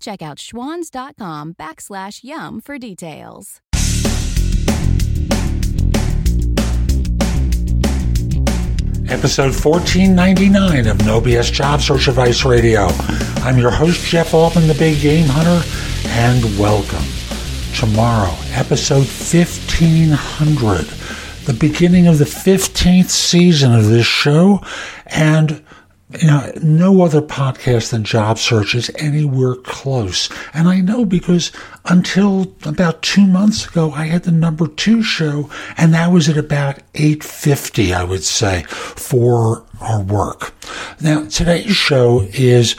Check out schwans.com backslash YUM for details. Episode 1499 of No BS Job Search Advice Radio. I'm your host, Jeff Altman, the Big Game Hunter, and welcome. Tomorrow, episode 1500, the beginning of the 15th season of this show, and you know, no other podcast than Job Search is anywhere close. And I know because until about two months ago, I had the number two show, and that was at about 850, I would say, for our work. Now, today's show is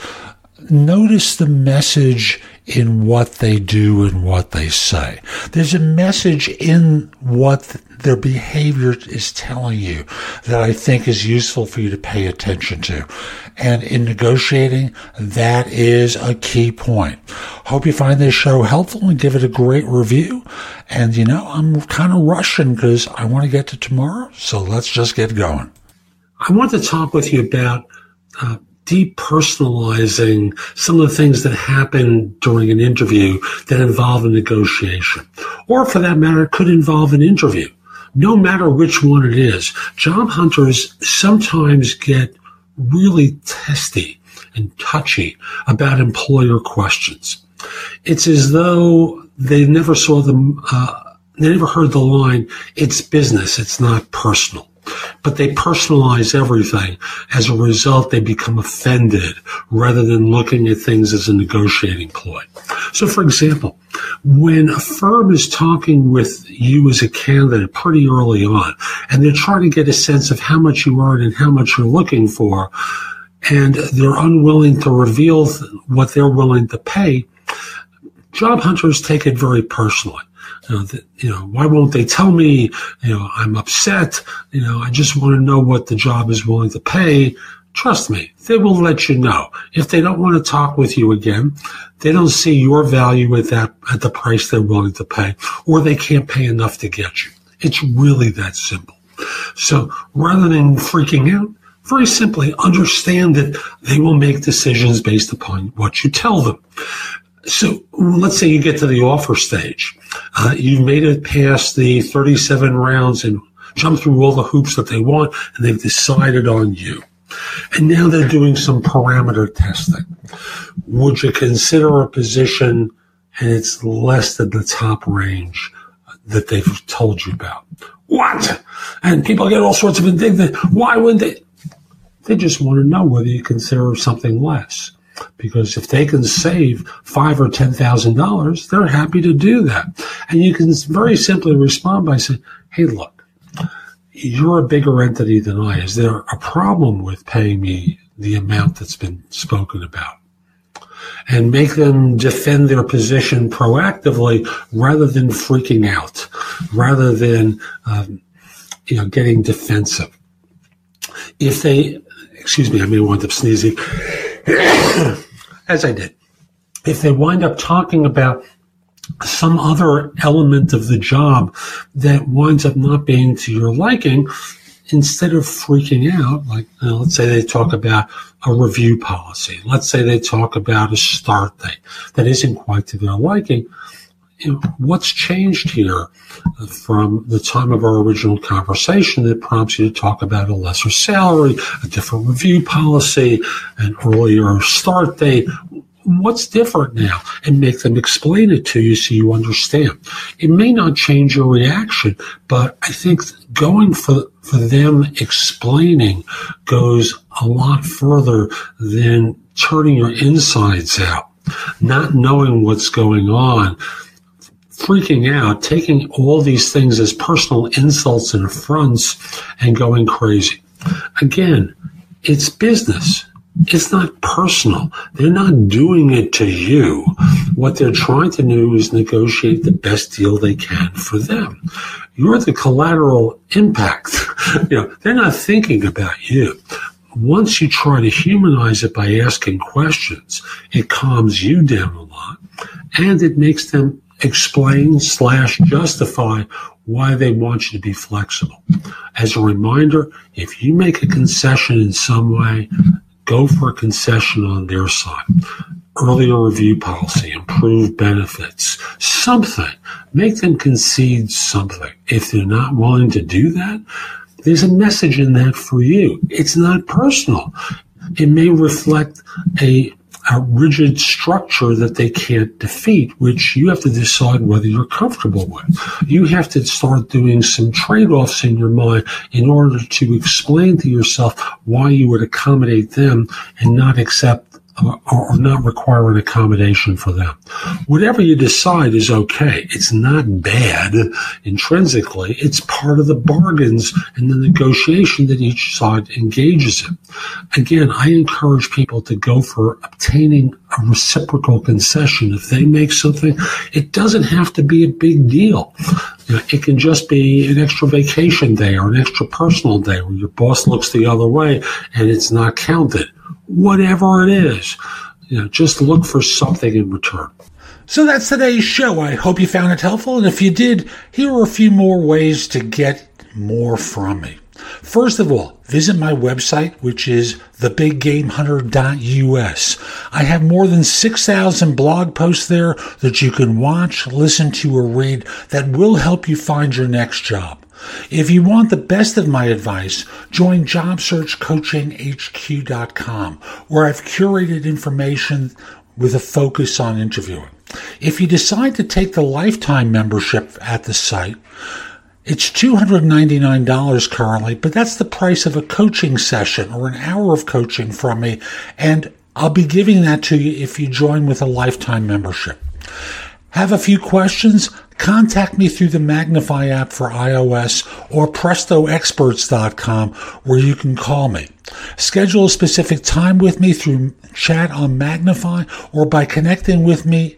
notice the message in what they do and what they say. There's a message in what their behavior is telling you that I think is useful for you to pay attention to. And in negotiating, that is a key point. Hope you find this show helpful and give it a great review. And you know, I'm kind of rushing because I want to get to tomorrow. So let's just get going. I want to talk with you about uh, depersonalizing some of the things that happen during an interview that involve a negotiation. Or for that matter, could involve an interview. No matter which one it is, job hunters sometimes get really testy and touchy about employer questions. It's as though they never saw them, uh, they never heard the line, it's business, it's not personal but they personalize everything. As a result, they become offended rather than looking at things as a negotiating ploy. So, for example, when a firm is talking with you as a candidate pretty early on, and they're trying to get a sense of how much you earn and how much you're looking for, and they're unwilling to reveal what they're willing to pay, job hunters take it very personally. You know, the, you know, why won't they tell me? You know, I'm upset. You know, I just want to know what the job is willing to pay. Trust me, they will let you know. If they don't want to talk with you again, they don't see your value at that, at the price they're willing to pay, or they can't pay enough to get you. It's really that simple. So rather than freaking out, very simply understand that they will make decisions based upon what you tell them. So let's say you get to the offer stage. Uh, you've made it past the 37 rounds and jumped through all the hoops that they want, and they've decided on you. And now they're doing some parameter testing. Would you consider a position and it's less than the top range that they've told you about? What? And people get all sorts of indignant. Why wouldn't they? They just want to know whether you consider something less because if they can save five or ten thousand dollars, they're happy to do that. And you can very simply respond by saying, "Hey, look, you're a bigger entity than I. Is there a problem with paying me the amount that's been spoken about?" And make them defend their position proactively rather than freaking out, rather than um, you know getting defensive. If they, excuse me, I may wind up sneezing. as I did. If they wind up talking about some other element of the job that winds up not being to your liking, instead of freaking out, like you know, let's say they talk about a review policy, let's say they talk about a start date that isn't quite to their liking, what's changed here from the time of our original conversation that prompts you to talk about a lesser salary, a different review policy, an earlier start date? What's different now? And make them explain it to you so you understand. It may not change your reaction, but I think going for, for them explaining goes a lot further than turning your insides out, not knowing what's going on freaking out, taking all these things as personal insults and affronts and going crazy. Again, it's business. It's not personal. They're not doing it to you. What they're trying to do is negotiate the best deal they can for them. You're the collateral impact. you know, they're not thinking about you. Once you try to humanize it by asking questions, it calms you down a lot and it makes them explain slash justify why they want you to be flexible. As a reminder, if you make a concession in some way, go for a concession on their side. Earlier review policy, improved benefits, something. Make them concede something. If they're not willing to do that, there's a message in that for you. It's not personal. It may reflect a a rigid structure that they can't defeat, which you have to decide whether you're comfortable with. You have to start doing some trade offs in your mind in order to explain to yourself why you would accommodate them and not accept Uh, or not require an accommodation for them. Whatever you decide is okay. It's not bad intrinsically. It's part of the bargains and the negotiation that each side engages in. Again, I encourage people to go for obtaining a reciprocal concession. If they make something, it doesn't have to be a big deal. You know, it can just be an extra vacation day or an extra personal day where your boss looks the other way and it's not counted whatever it is. You know, just look for something in return. So that's today's show. I hope you found it helpful. And if you did, here are a few more ways to get more from me. First of all, visit my website, which is thebiggamehunter.us. I have more than 6,000 blog posts there that you can watch, listen to, or read that will help you find your next job. If you want the best of my advice, join JobSearchCoachingHQ.com, where I've curated information with a focus on interviewing. If you decide to take the lifetime membership at the site, it's $299 currently, but that's the price of a coaching session or an hour of coaching from me, and I'll be giving that to you if you join with a lifetime membership. Have a few questions? Contact me through the Magnify app for iOS or prestoexperts.com where you can call me. Schedule a specific time with me through chat on Magnify or by connecting with me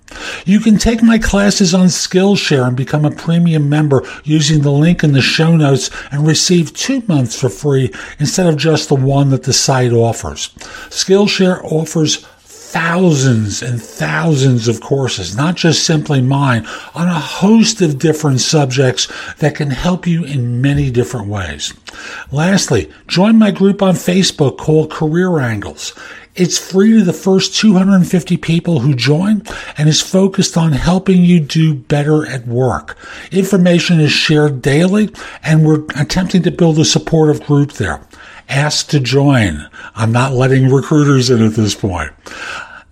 You can take my classes on Skillshare and become a premium member using the link in the show notes and receive two months for free instead of just the one that the site offers. Skillshare offers thousands and thousands of courses, not just simply mine, on a host of different subjects that can help you in many different ways. Lastly, join my group on Facebook called Career Angles. It's free to the first 250 people who join and is focused on helping you do better at work. Information is shared daily and we're attempting to build a supportive group there. Ask to join. I'm not letting recruiters in at this point.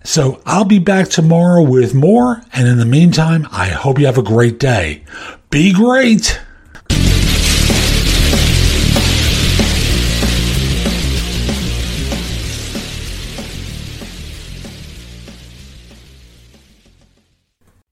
So I'll be back tomorrow with more. And in the meantime, I hope you have a great day. Be great.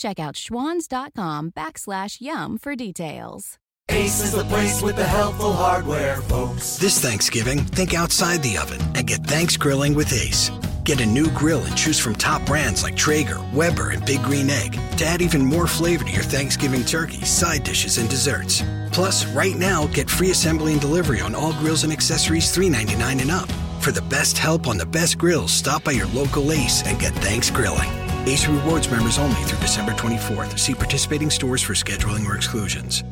Check out schwans.com backslash yum for details. Ace is the place with the helpful hardware, folks. This Thanksgiving, think outside the oven and get thanks grilling with Ace. Get a new grill and choose from top brands like Traeger, Weber, and Big Green Egg to add even more flavor to your Thanksgiving turkey, side dishes, and desserts. Plus, right now, get free assembly and delivery on all grills and accessories $3.99 and up. For the best help on the best grills, stop by your local Ace and get thanks grilling. Ace Rewards members only through December 24th. See participating stores for scheduling or exclusions.